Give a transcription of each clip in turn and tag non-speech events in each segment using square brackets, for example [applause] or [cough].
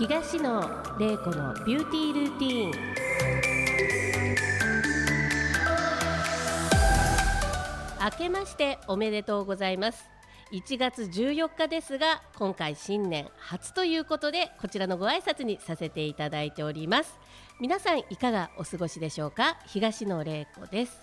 東野玲子のビューティールーティーン。明けましておめでとうございます。1月14日ですが今回新年初ということでこちらのご挨拶にさせていただいております。皆さんいかがお過ごしでしょうか？東野玲子です、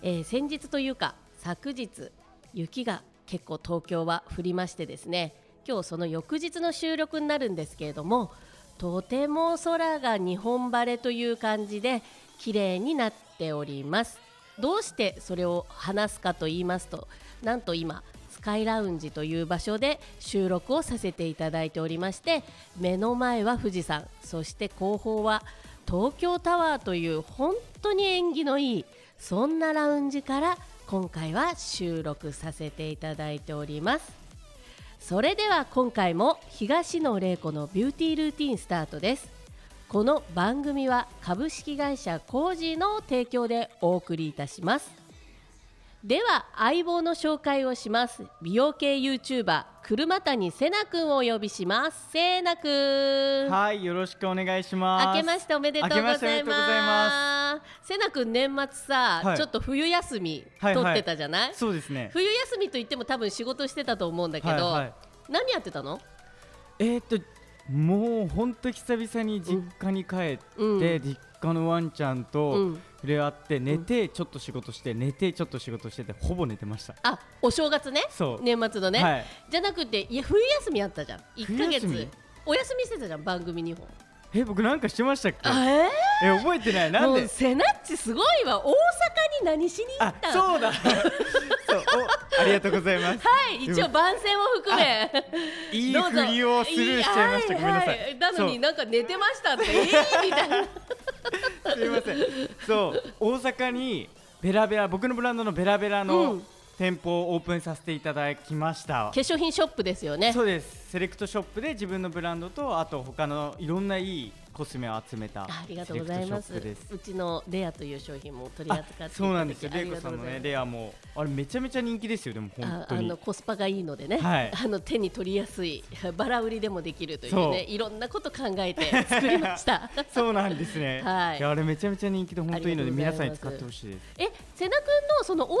えー先日というか昨日雪が結構東京は降りましてですね。今日その翌日の収録になるんですけれどもとても空が日本晴れという感じで綺麗になっております。どうしてそれを話すかと言いますとなんと今スカイラウンジという場所で収録をさせていただいておりまして目の前は富士山そして後方は東京タワーという本当に縁起のいいそんなラウンジから今回は収録させていただいております。それでは今回も東野玲子のビューティールーティンスタートです。この番組は株式会社コージーの提供でお送りいたします。では相棒の紹介をします美容系 YouTuber 車谷せなくんをお呼びしますせなくんはい、よろしくお願いします。明けましておめでとうございます。せなくん年末さ、はいちょっと冬休みはいはい取ってたじゃない？そうですね。冬休みといっても多分仕事してたと思うんだけど、はいはい何やってたの？えーっと、もう本当久々に実家に帰って、うん実家のワンちゃんうとん。触れ合って、寝てちょっと仕事して、寝てちょっと仕事してて、ほぼ寝てました。あ、お正月ね。そう。年末のね、はい。じゃなくていや冬休みあったじゃん。一ヶ月冬休み？お休みしてたじゃん番組2本。え、僕なんかしてましたっけ？あえ [laughs] え、覚えてない？ー、なんで？セナッチすごいわ。大阪に何しに行あっ、た？そうだ。[laughs] そう。お、ありがとうございます。はい、一応番宣を含め。いいどうぞふりをスルーしちゃいました。ごめんなさ。はいなのになんか寝てましたって、えー、みたいな。[laughs] すみません。そう、大阪にベラベラ、僕のブランドのベラベラの、うん店舗をオープンさせていただきました化。粧品ショップですよね。そうです。セレクトショップで自分のブランドとあと他のいろんないいコスメを集めたあありがとうございます。うちのレアという商品も取りあ扱ってそうなんですよ。あレイコさんのねレアもあれめちゃめちゃ人気ですよ。でも本当にああの。コスパがいいのでね、はい [laughs] あの手に取りやすい [laughs] バラ売りでもできるというねいろんなこと考えて作りましたそうなんですね。[laughs] はいやあれめちゃめちゃ人気で本当いいので皆さんに使ってほしいです。え瀬名君のその大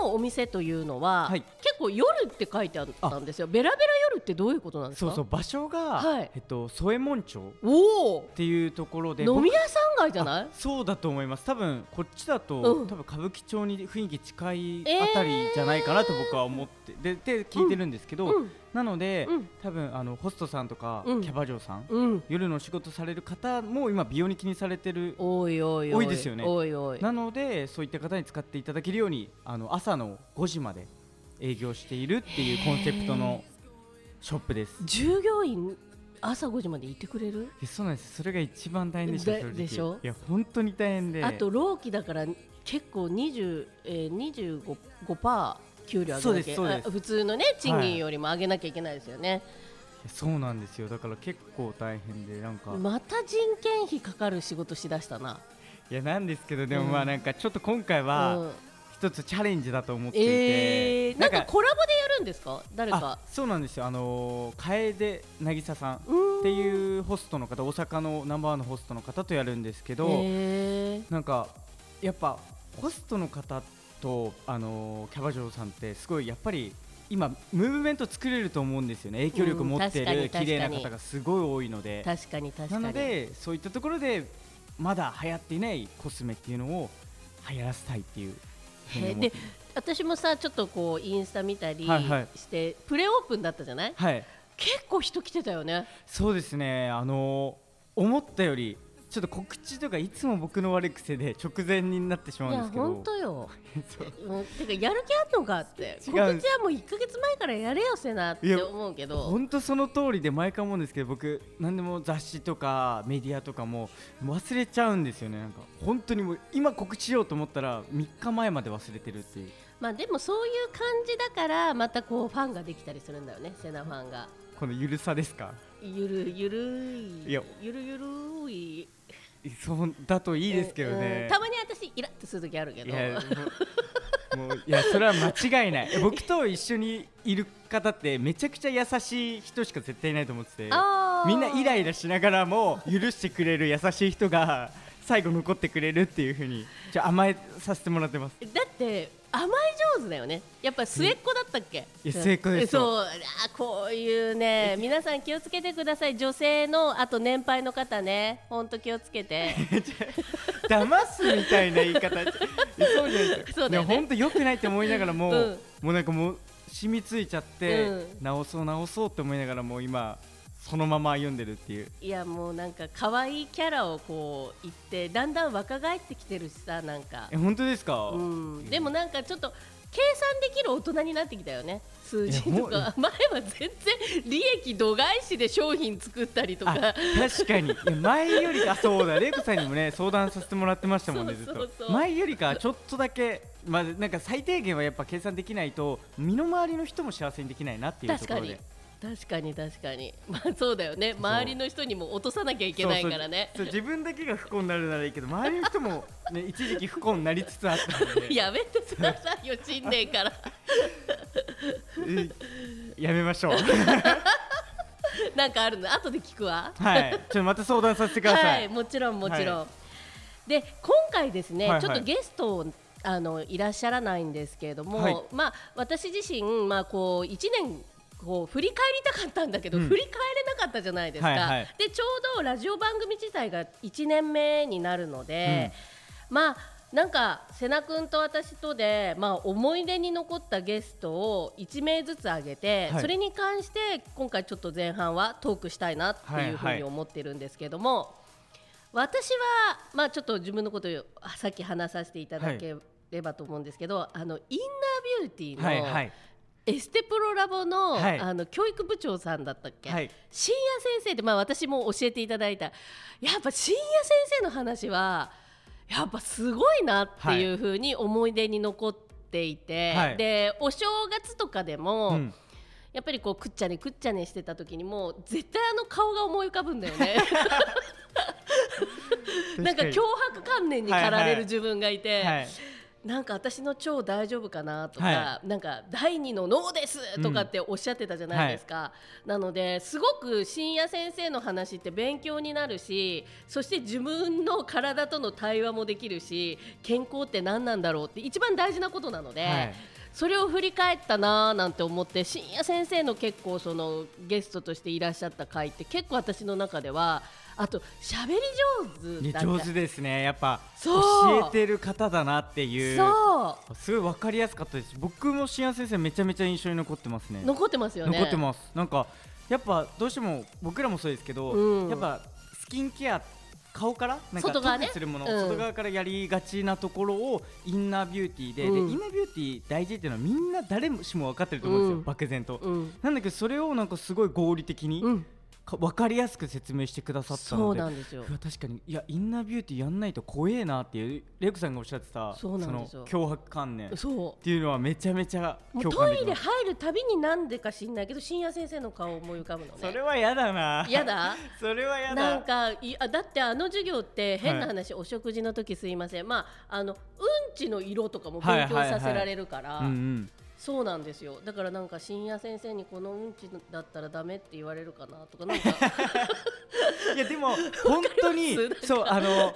阪のお店というのは、はい。結構夜って書いてあったんですよ。ベラベラ夜ってどういうことなんですか？そうそう場所が、はい。えっと添右衛門町っていうところで飲み屋さん街じゃない？あそうだと思います。多分こっちだと、うん。多分歌舞伎町に雰囲気近いえーあたりじゃないかなと僕は思って、でで聞いてるんですけど、うんなので、うん。多分あのホストさんとか、うん。キャバ嬢さん、うん。夜のお仕事される方も今美容に気にされてるおい多いですよね。なのでそういった方に使っていただけるようにあの朝の5時まで営業しているっていうコンセプトのショップです。従業員朝5時までいてくれる？でそうなんです。それが一番大変でしたでしょ？いや本当に大変で。あと労基だから結構20、えー、25パー給料上げなきゃ普通のね賃金よりも上げなきゃいけないですよね、いやそうなんですよ。だから結構大変でなんか、また人件費かかる仕事しだしたな、いやなんですけどでもうん。まあなんかちょっと今回うはん、一つチャレンジだと思っていて、えー、なんか。コラボでやるんですか？誰あかそうなんですよ。あのー楓渚さんっうていうホストの方大阪のナンバーワンのホストの方とやるんですけど、えー、なんかやっぱホストの方とあのーキャバ嬢さんってすごいやっぱり今ムーブメント作れると思うんですよね。影響力持ってる綺麗な方がすごい多いので。確かに確かに。なのでそういったところでまだ流行っていないコスメっていうのを流行らせたいっていうで私もさちょっとこうインスタ見たりはいはい。して、プレオープンだったじゃない？はい。結構人来てたよね。そうですね。あのー思ったよりちょっと告知とかいつも僕の悪い癖で直前になってしまいやうんですけど。本当よ。[laughs] もうてかやる気あんのかって。告知はもう1か月前からやれよせなっていや思うけど。本当その通りで毎回思うんですけど僕何でも雑誌とかメディアとかも忘れちゃうんですよね。なんか本当にもう今告知しようと思ったら3日前まで忘れてるっていう。まあでもそういう感じだからまたこうファンができたりするんだよね。セナファンが。このゆるさですか？ゆるゆるい。いや。ゆるゆるい。そうだといいですけどうんねたまに私イラッとする時あるけど。いやもういやそれは間違いない。[laughs] 僕と一緒にいる方ってめちゃくちゃ優しい人しか絶対いないと思ってて。あみんなイライラしながらも許してくれる優しい人が最後残ってくれるっていう風にじゃあ甘えさせてもらってます。だって甘え上手だよね。やっぱ末っ子だったっけ、末っ子ですよ。そう。あこういうね皆さん気をつけてください。女性のあと年配の方ね。ほんと気をつけて。[laughs] 騙すみたいな言い方。そうじゃないですそうだよね。でも本当良くないって思いながらも、うん。もうなんかもう染みついちゃって、うん。直そう直そうって思いながらもう今そのまま歩んでるっていう。いやもうなんか可愛いキャラをこう言ってだんだん若返ってきてるしさなんか。え本当ですか、うん。でもなんかちょっと計算できる大人になってきたよね数字とか。[laughs] 前は全然利益度外視で商品作ったりとか。あ確かに。前よりかそうだ。レイコさんにもね相談させてもらってましたもんねずっと。前よりかちょっとだけまあなんか最低限はやっぱ計算できないと身の回りの人も幸せにできないなっていうと確かに。ころで確かに確かに。まあそうだよね。周りの人にも落とさなきゃいけないからね。そう自分だけが不幸になるならいいけど周りの人もね [laughs] 一時期不幸になりつつあったので。やめてくださいよ新年から。うんやめましょう。[laughs] なんかあるの？後で聞くわ。はい。ちょっとまた相談させてください、はいもちろんもちろん、はで今回ですね、はいはい。ちょっとゲストあのいらっしゃらないんですけれども、はい。まあ私自身まあこう一年こう振り返りたかったんだけど、うん。振り返れなかったじゃないですか、はいはい。でちょうどラジオ番組自体が1年目になるので、まあなんか瀬名君と私とで、まあ、思い出に残ったゲストを1名ずつ挙げて、はい。それに関して今回ちょっと前半はトークしたいなっていうふうはいはいに思ってるんですけども、私は、まあ、ちょっと自分のことをあさっき話させていただければと思うんですけど、あのインナービューティーの、はいはいエステプロラボの,、はい。あの教育部長さんだったっけ、はい。深夜先生って、まあ、私も教えていただいた。やっぱ深夜先生の話はやっぱすごいなっていうふうに思い出に残っていて、はい。でお正月とかでも、うん。やっぱりこうくっちゃねくっちゃねしてた時にも絶対あの顔が思い浮かぶんだよね。[laughs] なんか確脅迫観念に駆られる自分がいて、はいなんか私の腸大丈夫かなとか、はなんか第二の脳ですとかっておっしゃってたじゃないですか、なのですごく深夜先生の話って勉強になるしそして自分の体との対話もできるし健康って何なんだろうって一番大事なことなので、はい。それを振り返ったなーなんて思って深夜先生の結構そのゲストとしていらっしゃった回って結構私の中ではあと喋り上手上手ですね。やっぱ教えてる方だなっていう。そう。すごいわかりやすかったです。僕も深夜先生めちゃめちゃ印象に残ってますね。残ってますよね。残ってます。なんかやっぱどうしても僕らもそうですけど、うん。やっぱスキンケア顔からなんか外側ね。するもの、うん。外側からやりがちなところをインナービューティーで,、うん。でインナービューティー大事っていうのはみんな誰しも分かってると思うんですよ、うん。漠然と、うん。なんだけどそれをなんかすごい合理的に、分かりやすく説明してくださったそうのでなんですよ。確かにいやインナービューティーやんないと怖えなっていうレイクさんがおっしゃってたその脅迫観念っそていうのはめちゃめちゃう。もう共トイレ入るたびになんでか知んないけど深夜先生の顔思い浮かぶのね。それは嫌だな。やだ？[laughs] それは嫌だ。なんかいあだってあの授業って変な話、お食事の時すいません。まああのうんちの色とかも勉強させられるから、うんうんそうなんですよ。だからなんか深夜先生にこのうんちだったらダメって言われるかなとかなんか。[laughs] いやでも本当にそうあの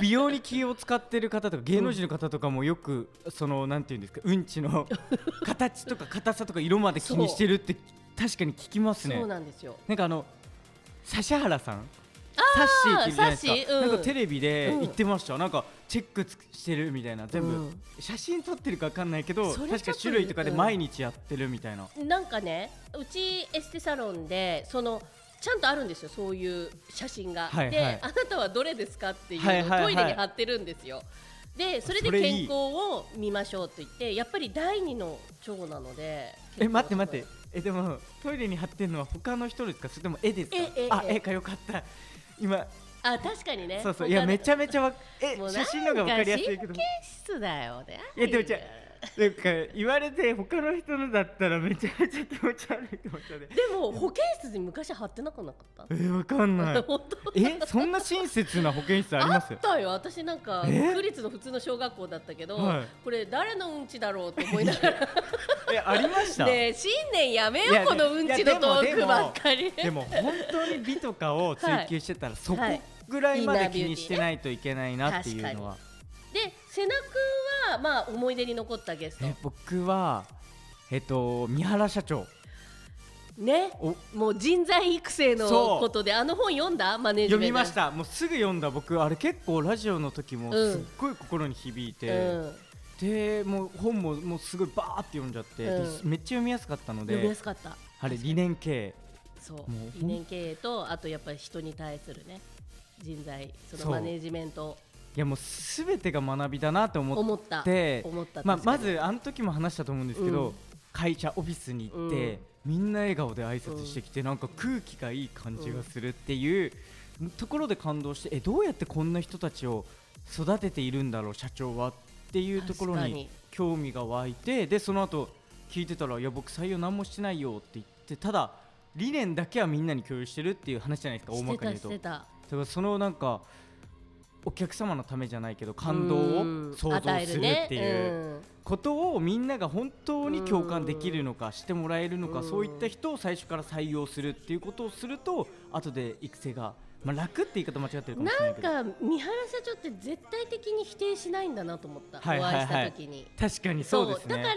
美容に気を使ってる方とか芸能人の方とかもよくそのなんていうんですかうんちの形とか硬さとか色まで気にしてるって確かに聞きますね。そうなんですよ。なんかあの指原さん？サッシーっているじゃないですか、なんかテレビでうん。言ってました、なんかチェックつしてるみたいな全部、うん。写真撮ってるかわかんないけど確か種類とかで毎日やってるみたいな、なんかねうちエステサロンでそのちゃんとあるんですよそういう写真が、はいはい。であなたはどれですかっていうのをはいはいはい。トイレに貼ってるんですよ。でそれでそれいい。健康を見ましょうと言ってやっぱり第二の腸なのでえ待って待って。えでもトイレに貼ってるのは他の人ですか？それとも絵ですか？あ絵かよかった。今あ確かにね。そうそう。いやめちゃめちゃわえ写真の方がわかりやすいけど。神経質だよね。いやでもじゃなんか言われて他の人のだったらめちゃめちゃ気持ち悪い気持ち悪い。でも保健室に昔貼ってなかった？えー、わかんない。[laughs] えそんな親切な保健室あります？あったよ。私なんかえ？区立の普通の小学校だったけど、はい。これ誰のうんちだろうと思いながら。[laughs] えありました？ねえ新年やめよいうやこのうんちのトークばっかり。でも本当に美とかを追求してたら、そこぐらいまで気にしてないといけないなっていうのは、で瀬名君はまあ思い出に残ったゲスト。え僕はえっと三原社長。ね？お。もう人材育成のことであの本読んだ？マネージメント。読みました。もうすぐ読んだ。僕あれ結構ラジオの時もうんすっごい心に響いて、うん、でもう本ももうすごいバーって読んじゃって、でうん。めっちゃ読みやすかったの読みでやすかった。あれ理念経営そう。理念経営とあとやっぱり人に対するね人材そのマネージメント。いやもうすべてが学びだなと思っ思った。て思ったまあ、まずあの時も話したと思うんですけど、うん。会社オフィスに行って、みんな笑顔で挨拶してきて、なんか空気がいい感じがするっていう、ところで感動してえどうやってこんな人たちを育てているんだろう社長はっていうところに興味が湧いてでその後聞いてたらいや僕採用何もしてないよって言ってただ理念だけはみんなに共有してるっていう話じゃないですか大まかに言うとだからそのなんかお客様のためじゃないけど感動うん。を想像するねっていうことをみんなが本当に共感できるのかしてもらえるのかうん。そういった人を最初から採用するっていうことをすると後で育成が、まあ、楽って言い方間違ってるかもしれなんか三原社長って絶対的に否定しないんだなと思った、はいはいはい。お会いした時に。確かにそうですね。だから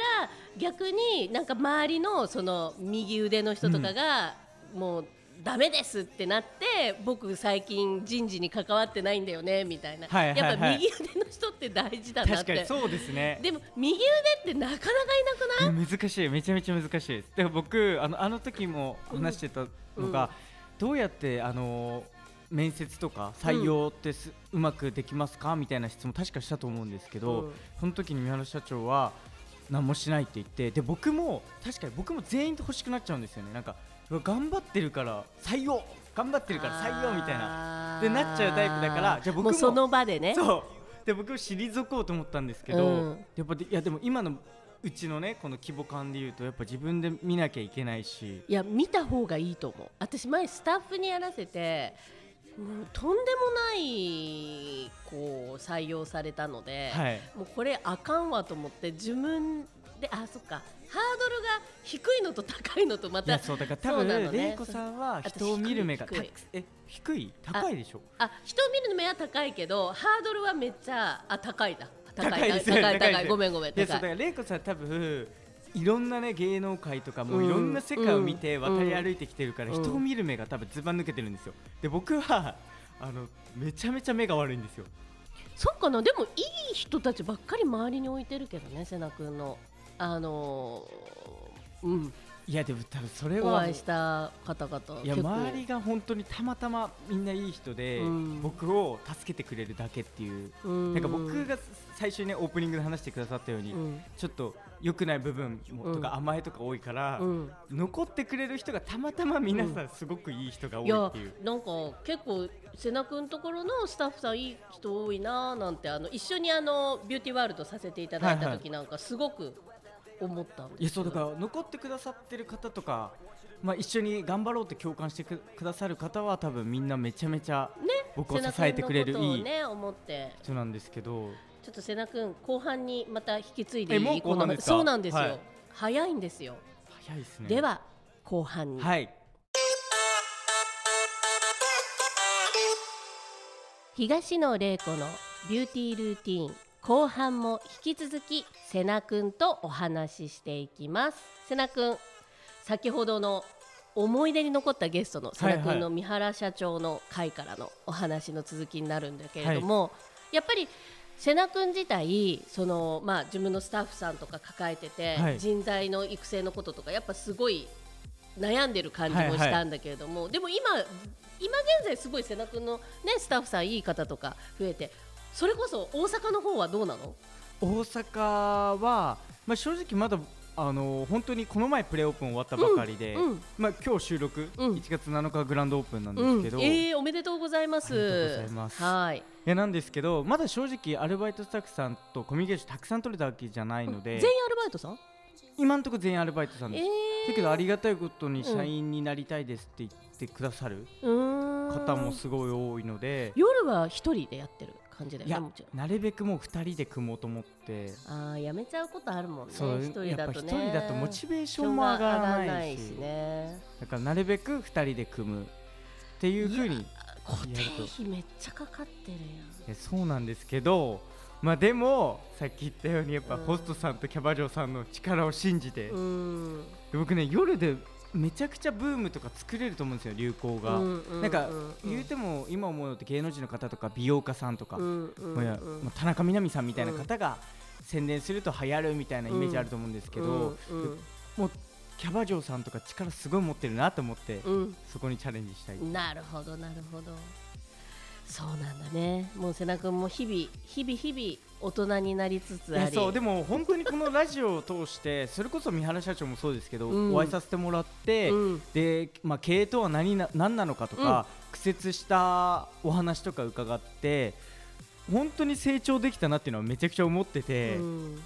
逆になんか周りのその右腕の人とかがもうダメですってなって僕最近人事に関わってないんだよねみたいな、はいはいはい。やっぱ右腕の人って大事だなって。確かにそうですね。でも右腕ってなかなかいなくない？難しい。めちゃめちゃ難しいでも僕あのあの時も話してたのが、どうやってあの面接とか採用ってす、うまくできますか？みたいな質問確かしたと思うんですけど、うん。その時に三原社長は何もしないって言ってで僕も確かに僕も全員と欲しくなっちゃうんですよね。なんか頑張ってるから採用頑張ってるから採用みたいな。なでなっちゃうタイプだからじゃあ僕もその場でね。そう。で僕退こうと思ったんですけど、うん。やっぱでいやでも今のうちのねこの規模感で言うとやっぱ自分で見なきゃいけないし。いや見た方がいいと思う。私前スタッフにやらせてもうとんでもないこう採用されたので、はい。もうこれあかんわと思って自分であそっか。ハードルが低いのと高いのとまたそうだから多分玲子さんは人を見る目が低い。え低い？高いでしょ？あ人を見る目は高いけどハードルはめっちゃあ高いだ高い高い高いごめんごめん。高いから玲子さん多分いろんなね芸能界とかもうん。いろんな世界を見てうん。渡り歩いてきてるからうん。人を見る目が多分ずば抜けてるんですよ。で僕はあのめちゃめちゃ目が悪いんですよ。そうかな。でもいい人たちばっかり周りに置いてるけどね瀬名君のあのーうん。いやでも多分それおは会いした方々いや周りが本当にたまたまみんないい人で、うん。僕を助けてくれるだけっていう、うん。なんか僕が最初にねオープニングで話してくださったように、うん。ちょっと良くない部分とか甘えとか多いから、うん。残ってくれる人がたまたま皆さんすごくいい人が多いっていう。なんか結構瀬名君のところのスタッフさんいい人多いなーなんてあの一緒にあのビューティーワールドさせていただいた時なんかすごく思ったいやそうだから残ってくださってる方とか、まあ、一緒に頑張ろうって共感してくくださる方は多分みんなめちゃめちゃね僕を支えてくれる瀬名君のいいことをね思って。人なんですけど。ちょっと瀬名君後半にまた引き継いでいい？後半ですか？そうなんですよ、はい。早いんですよ。早いですね。では後半に、はい。東野玲子のビューティールーティーン後半も引き続き瀬名くんとお話ししていきます。瀬名くん先ほどの思い出に残ったゲストの瀬名くんの三原社長の会からのお話の続きになるんだけれども、やっぱり瀬名くん自体その、まあ、自分のスタッフさんとか抱えてて、はい。人材の育成のこととかやっぱすごい悩んでる感じもしたんだけれども、でも今今現在すごい瀬名君の、ね、スタッフさんいい方とか増えてそれこそ大阪の方はどうなの？大阪は、まあ、正直まだあの本当にこの前プレオープン終わったばかりで、うんまあ今日収録、うん。1月7日グランドオープンなんでうんすけど、いえー、おめでとうございます。はい。やなんですけどまだ正直アルバイトスタッフさんとコミュニケーションたくさん取れたわけじゃないので、全員アルバイトさん？今のところ全員アルバイトさんえです、ー、だけどありがたいことに社員になりたいですって言ってくださる方もすごい多いので、夜は一人でやってる？感じだよいやねなるべくもう2人で組もうと思って。ああやめちゃうことあるもんねそう一人やっぱ一だとね人だとモチベーションも上がらないし。ね。だからなるべく2人で組むっていうふうに固定費めっちゃかかってるいやそうなんですけどまあでもさっき言ったようにやっぱうん。ホストさんとキャバ嬢さんの力を信じて、僕ね夜でめちゃくちゃブームとか作れると思うんですよ流行が、うんうんなんかうん。言うても今思うのって芸能人の方とか美容家さんとか、うんうんまあ田中みな実さんみたいな方が宣伝すると流行るみたいなイメージあると思うんですけど、もうキャバ嬢さんとか力すごい持ってるなと思って、うん。そこにチャレンジしたい、なるほどなるほど。そうなんだね。もう瀬名君も日々日々日々大人になりつつあり。そうでも本当にこのラジオを通して [laughs] それこそ三原社長もそうですけど、うん。お会いさせてもらって、うん。で、まあ、経営とは何な何なのかとか、苦節したお話とか伺って本当に成長できたなっていうのはめちゃくちゃ思ってて、うん。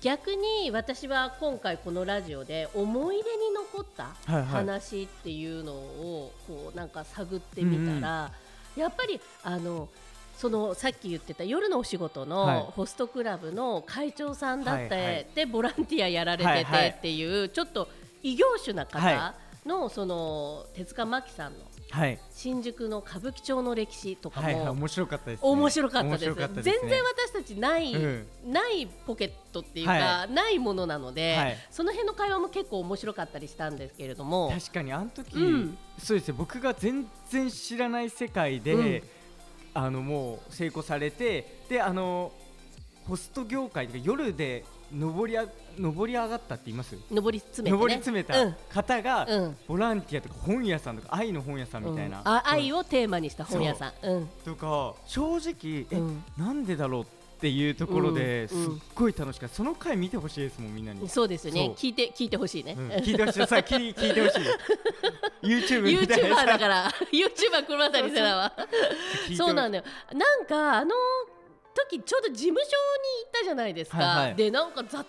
逆に私は今回このラジオで思い出に残った話っていうのをこうなんか探ってみたら、やっぱりあのそのさっき言ってた夜のお仕事はい。のホストクラブの会長さんだって、はいはい。でボランティアやられてはいはい。てっていう、ちょっと異業種なは方のその手塚真紀さんのはい。新宿の歌舞伎町の歴史とかも、はいはい面白かったです、ね、面白かったです。ね。全然私たちない、うん。ないポケットっていうか、はないものなので、はい。その辺の会話も結構面白かったりしたんですけれども。確かにあの時、うん。そうですね僕が全然知らない世界で、うんあのもう成功されてであのホスト業界で夜で上りあ上り上がったって言います？上り詰めて、ね、上り詰めた方が、うん。うんボランティアとか本屋さんとか愛の本屋さんみたいな、うん。あ愛をテーマにした本屋さん。う。んとか正直え、うん。なんでだろうっていうところでうんすっごい楽しかった。その回見てほしいですもんみんなに、そうですよね。聞いて聞いてほしいね、うん。聞いてほしい。さ聞い聞いてほしい。[laughs] YouTube みたい YouTuber なだから。YouTuber 車谷世良は。[laughs] 聞いてほしい。そうなんだよ。なんかあの時ちょうど事務所に行ったじゃないですか、はいはい。でなんか雑多な感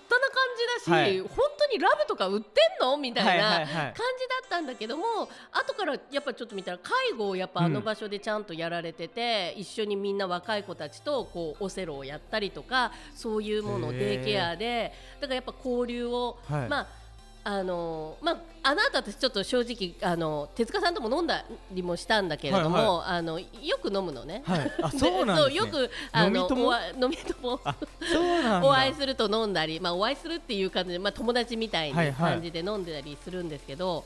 じだし、はい。本当にラブとか売ってんの？みたいな感じだったんだけども、後からやっぱちょっと見たら介護をやっぱあの場所でちゃんとやられてて、一緒にみんな若い子たちとこうオセロをやったりとかそういうものをデイケアでだからやっぱ交流を、はい。まああのまあ、あの後私ちょっと正直あの手塚さんとも飲んだりもしたんだけれども、はいあのよく飲むのね。はい。あ [laughs] そうなんです、ね、よくあの飲み友？[laughs] お会いすると飲んだり、まあ、お会いするっていう感じで、まあ、友達みたいはいはい。な感じで飲んでたりするんですけど、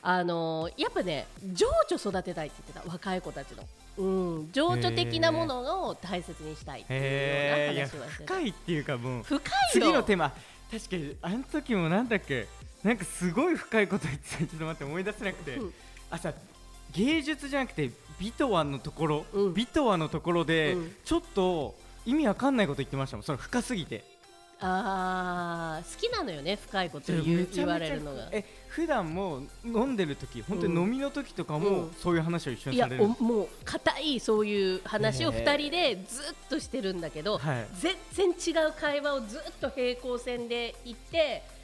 あのやっぱね情緒育てたいって言ってた若い子たちの、うん、情緒的なものを大切にしたいっていうような話はしてた。深いっていうかもう深いよ次のテーマ。確かにあの時もなんだっけなんかすごい深いこと言ってた。ちょっと待って思い出せなくて、うん。あさ芸術じゃなくて美とはのところ、うん。美とはのところで、うん。ちょっと意味わかんないこと言ってましたもん。それ深すぎて。あー好きなのよね深いこと言う言われるのが。え普段も飲んでる時本当に飲みの時とかも、うん。そういう話を一緒いやにされる。おもう硬いそういう話をへー2人でずっとしてるんだけど、はい。全然違う会話をずっと平行線で言って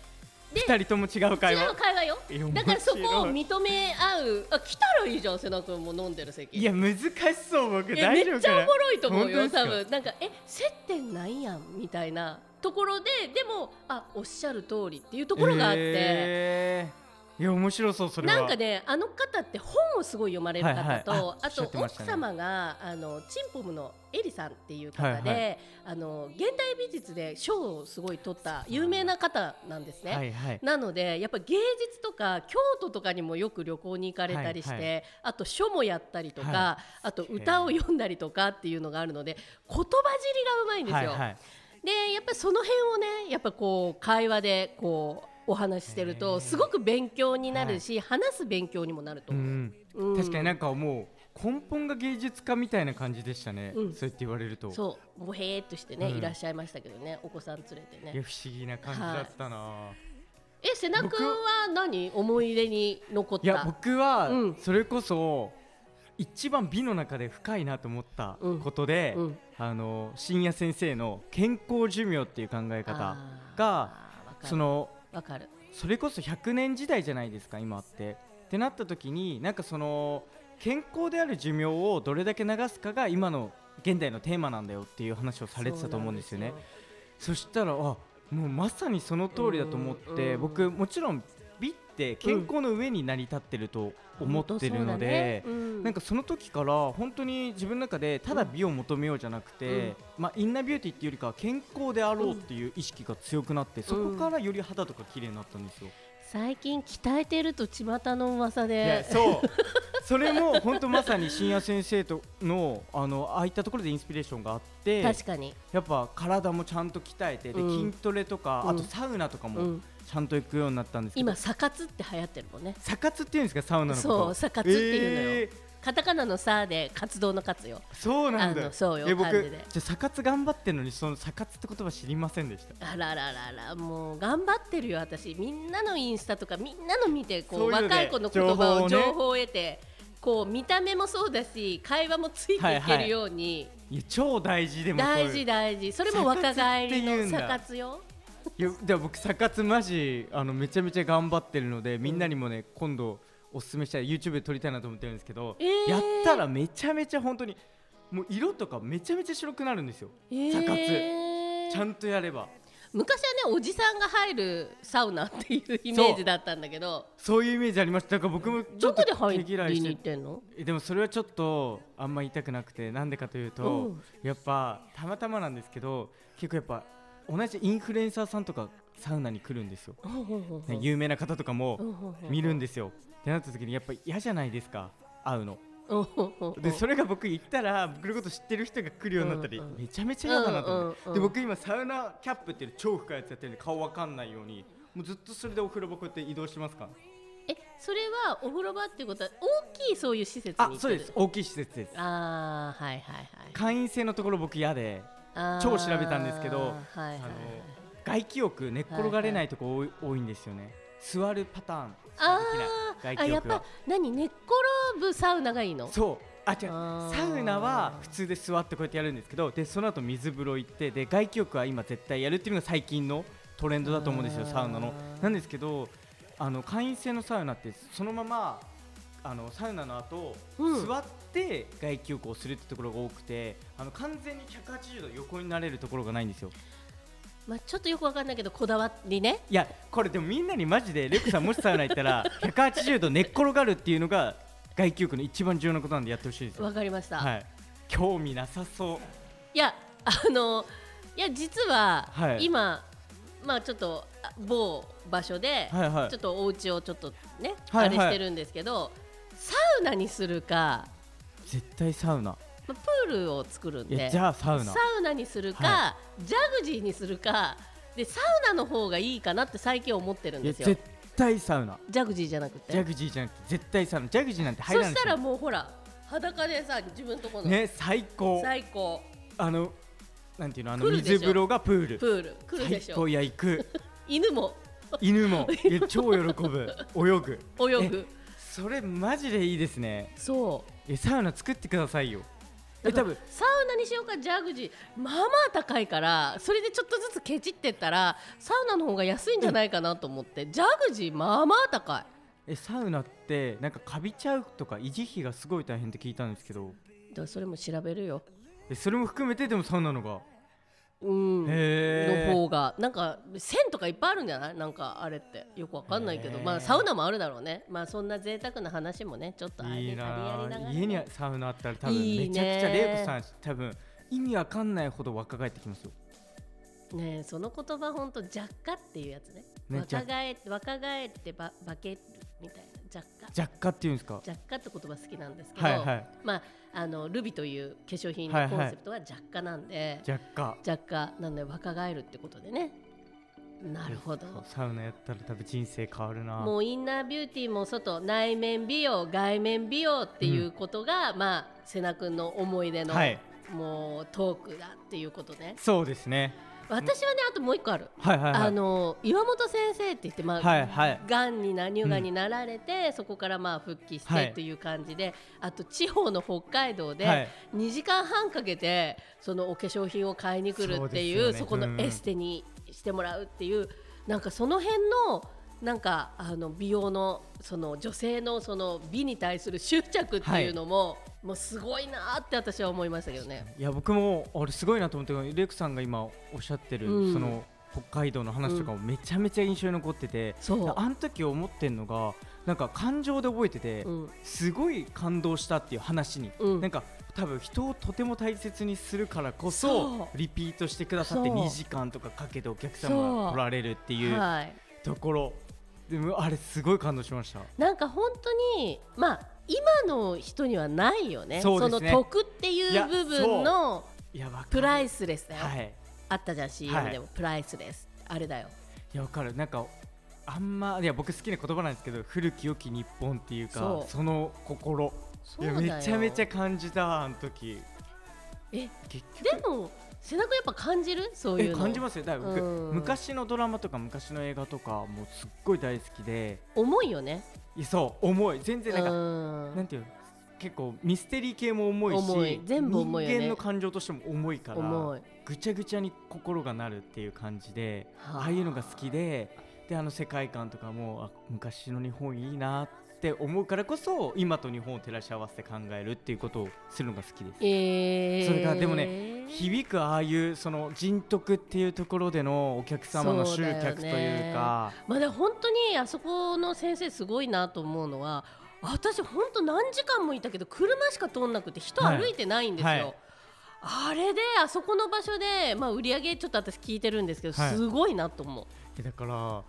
二人とも違う会違話う会話よ。だからそこを面認め合う。あ来たらいいじゃん瀬名君も飲んでる席いや難しそう僕。大丈夫かな？っちゃおもろいと思うよ多分。なんかえ接点ないやんみたいなところででもあおっしゃる通りっていうところがあって。へーいや面白そうそれは。なんかねあの方って本をすごい読まれる方と、はいはい。ああとね。奥様があのチンポムのエリさんっていう方で、はいはあの現代美術で賞をすごい取った有名な方なんですね。はいはい。なのでやっぱ芸術とか京都とかにもよく旅行に行かれたりして、はいはあと書もやったりとか、はあと歌を読んだりとかっていうのがあるので言葉尻がうまいんですよ。はいはい。でやっぱりその辺をねやっぱこう会話でこうお話ししてるとすごく勉強になるし、話す勉強にもなると。う思う。ん。うん。確かになんかもう根本が芸術家みたいな感じでしたね、うん。そうやって言われると。そう。ぼへーっとしてね、うん。いらっしゃいましたけどねお子さん連れてね。不思議な感じだったな、え瀬名君は何？思い出に残った？い、や僕はうん。それこそ一番美の中で深いなと思ったことで、うん。あの深夜先生の健康寿命っていう考え方がそのわかるそれこそ100年時代じゃないですか今って。ってなった時になんかその健康である寿命をどれだけ流すかが今の現代のテーマなんだよっていう話をされてたと思うんですよね。そしたらあもうまさにその通りだと思ってうん僕もちろん美って健康の上に成り立ってると思ってるので、なんかかその時から本当に自分の中でただ美を求めようじゃなくて、まあ、インナービューティーっていうよりかは健康であろうっていう意識が強くなって、そこからより肌とか綺麗になったんですよ。最近鍛えてると巷の噂で。そう。[laughs] それも本当まさに深夜先生とのあのああいったところでインスピレーションがあって確かに、やっぱ体もちゃんと鍛えてで、うん。筋トレとか、うん。あとサウナとかもうん、ちゃんと行くようになったんですけど、今サ活って流行ってるもんね。サ活っていうんですか？サウナのこと。そうサ活っていうのよ。えカタカナの「さ」で活動の活よーそうなんだ。そうよえ僕漢字で。じゃあサ活頑張ってるのにそのサ活って言葉知りませんでした？あららららもう頑張ってるよ私。みんなのインスタとかみんなの見てこう若い子の言葉を情報を得てこう見た目もそうだし会話もついていけるように、いや超大事でも大事大事それも若返りのサ活って言うんだサ活よいやでも僕サ活マジあのめちゃめちゃ頑張ってるのでみんなにもね、今度おすすめしたい YouTube で撮りたいなと思ってるんですけど、えー。やったらめちゃめちゃ本当にもう色とかめちゃめちゃ白くなるんですよ。サ活えーちゃんとやれば。昔はねおじさんが入るサウナっていうイメージだったんだけど。そう。いうイメージありました。だから僕もちょっとで入毛嫌いりにしってんの？えでもそれはちょっとあんま言いたくなくてなんでかというと、うん。やっぱたまたまなんですけど結構やっぱ同じインフルエンサーさんとかサウナに来るんですよ、ね、有名な方とかも見るんですよ。ってなった時にやっぱ嫌じゃないですか会うの。でそれが僕行ったら僕のこと知ってる人が来るようになったり、めちゃめちゃ嫌だなと思って、で僕今サウナキャップっていう超深いやつやってるんで顔わかんないようにもうずっとそれでお風呂場こうやって移動しますか？えそれはお風呂場っていうことは大きいそういう施設にあそうです。大きい施設です。あーはいはいはい。会員制のところ僕嫌で超調べたんですけどはいはい。はいあの外気浴寝っ転がれないとこ多い,、多いんですよね。座るパターン。しあかできないーあやっぱ何寝っ転ぶサウナがいいの？そう。あ違う。サウナは普通で座ってこうやってやるんですけどでその後水風呂行ってで外気浴は今絶対やるっていうのが最近のトレンドだと思うんですよサウナの。なんですけどあの会員制のサウナってそのままあのサウナの後、うん。座って外気浴をするってところが多くてあの完全に180度横になれるところがないんですよ。まあちょっとよくわかんないけどこだわりね。いやこれでもみんなにマジでレクさんもしサウナ行ったら180度寝っ転がるっていうのが外気浴の一番重要なことなんでやってほしいですよ。わかりました、はい。興味なさそう。いやあのいや実は、はい。今まあちょっとあ某場所で、はいはい。ちょっとお家をちょっとね、はいはい。あれしてるんですけどサウナにするか、絶対サウナ。まあ、プールを作るんで。じゃあサウナ。サウナにするか、はジャグジーにするか。でサウナの方がいいかなって最近思ってるんですよ。絶対サウナ。ジャグジーじゃなくて。ジャグジーじゃなくて絶対サウナ。ジャグジーなんて入そらないしたらもうほら裸でさ自分とこの、ね最高。最高。あのなんていうのあの来るでしょ。水風呂がプール。プール。来るでしょ。最高いや行く。[laughs] 犬も。犬も。[laughs] いや超喜ぶ。泳ぐ。泳ぐそれマジでいいですね。そう。えサウナ作ってくださいよ。え多分。サウナにしようかジャグジー。まあまあ高いからそれでちょっとずつケチってったらサウナの方が安いんじゃないかなと思って、ジャグジーまあまあ高い。えサウナってなんかカビちゃうとか維持費がすごい大変って聞いたんですけど。だそれも調べるよ。えそれも含めてでもサウナのがうん。の方がなんか線とかいっぱいあるんじゃない？なんかあれってよくわかんないけど。まあサウナもあるだろうね。まあそんな贅沢な話もねちょっとありやりながら、家にサウナあったら多分めちゃくちゃレイコさん多分意味わかんないほど若返ってきますよ。ねえその言葉本当若干っていうやつね。ね若返若返ってば化けるみたいな若干若干っていうんですか？若干って言葉好きなんですけど、はいはい。まああのルビという化粧品のはいはいコンセプトは若干なんで、若干若干なんで若返るってことでね。なるほど。サウナやったら多分人生変わるな。もうインナービューティーも外内面美容外面美容っていうことが、まあ瀬名君の思い出の、はい。もうトークだっていうことねそうですね私はねあともう一個ある、はいはいはい。あの岩本先生って言ってまあ、はいはい。がんにな乳がんになられて、そこからまあ復帰しはいてという感じで、あと地方の北海道ではい。2時間半かけてそのお化粧品を買いに来るっていうね。そこのうんエステにしてもらうっていうなんかその辺のなんかあの美容のその女性のその美に対する執着っていうのも、もうすごいなって私は思いましたけどね。いや僕もあれすごいなと思ってレイクさんが今おっしゃってる、うん。その北海道の話とかもめちゃめちゃ印象に残ってて、そう。あの時思ってんのがなんか感情で覚えてて、うん。すごい感動したっていう話に、うん。なんか多分人をとても大切にするからこそリピートしてくださってそう。2時間とかかけてお客様が来られるっていうはい。ところでもあれすごい感動しました。なんか本当にまあ今の人にはないよね。そうですね。の得っていいうや部分のプライスレスだよ、はい。あったじゃん CM でも、プライスレス。あれだよ。いやわかる。なんかあんまいや僕好きな言葉なんですけど古き良き日本っていうかその心。めちゃめちゃ感じたあの時。え結でも背中やっぱ感じる？そういう感じますよ。だから僕うん。昔のドラマとか昔の映画とかもうすっごい大好きで。重いよね。いやそう重い。全然なんかうん。なんていうの？結構ミステリー系も重いし全部重いよね。人間の感情としても重いからぐちゃぐちゃに心がなるっていう感じではあ。ああいうのが好きでであの世界観とかもあ昔の日本いいなって思うからこそ今と日本を照らし合わせて考えるっていうことをするのが好きです。えー、それからでもね響くああいうその人徳っていうところでのお客様の集客というか。まあでも本当にあそこの先生すごいなと思うのは私本当何時間もいたけど車しか通んなくて人歩いてないんですよ、はいはい。あれであそこの場所で、まあ、売り上げちょっと私聞いてるんですけど、はい。すごいなと思う。えだから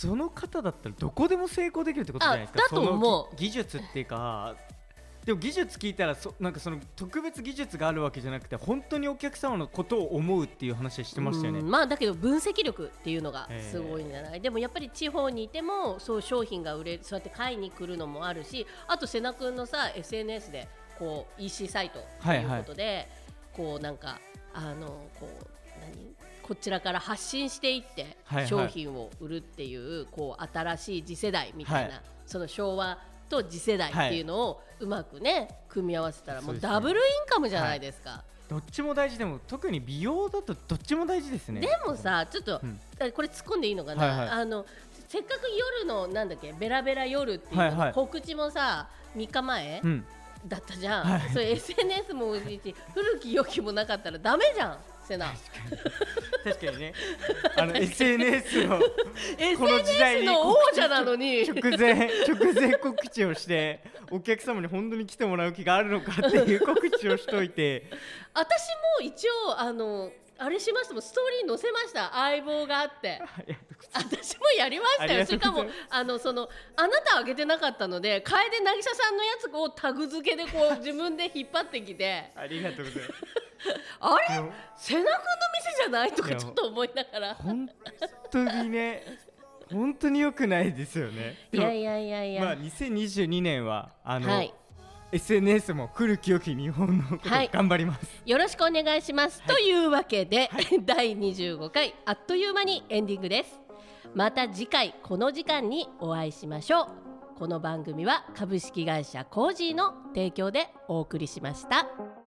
その方だったらどこでも成功できるってことじゃないですか。あだと思う。そのぎ技術っていうかでも技術聞いたらそなんかその特別技術があるわけじゃなくて本当にお客様のことを思うっていう話してましたよね。うんまあだけど分析力っていうのがすごいんじゃない、でもやっぱり地方にいてもそう商品が売れるそうやって買いに来るのもあるしあと瀬名君のさ SNS でこう EC サイトということで、こうなんかあのこう何こちらから発信していって商品を売るっていうこう新しい次世代みたいな、はい。その昭和と次世代っていうのをうまくね組み合わせたらもそうダブルインカムじゃないですか。どっちも大事でも特に美容だとどっちも大事ですね。でもさちょっと、これ突っ込んでいいのかな、あのせっかく夜のなんだっけベラベラ夜っていう告知もさ3日前、うん。だったじゃん、はい。それ SNS もいいし古き良きもなかったらダメじゃんセナ確かに。ね。あの SNS の [laughs] この時代 SNS にの王者なのに。直前直前告知をしてお客様に本当に来てもらう気があるのかっていう告知をしといて。[laughs] 私も一応あのあれしましたもんストーリー載せました。相棒があって。[laughs] 私もやりましたよ。しかもあのそのあなたあげてなかったので楓渚さんのやつをタグ付けでこう [laughs] 自分で引っ張ってきて。ありがとうございます。[laughs] あれ？瀬名君の店じゃない？とかちょっと思いながら。本当にね本当に良くないですよね。いやいやいやいや、まあ2022年はあの、はい SNS も古き良き日本のことはい。頑張ります、よろしくお願いします、というわけで、[laughs] 第25回あっという間にエンディングです。また次回この時間にお会いしましょう。この番組は株式会社コージーの提供でお送りしました。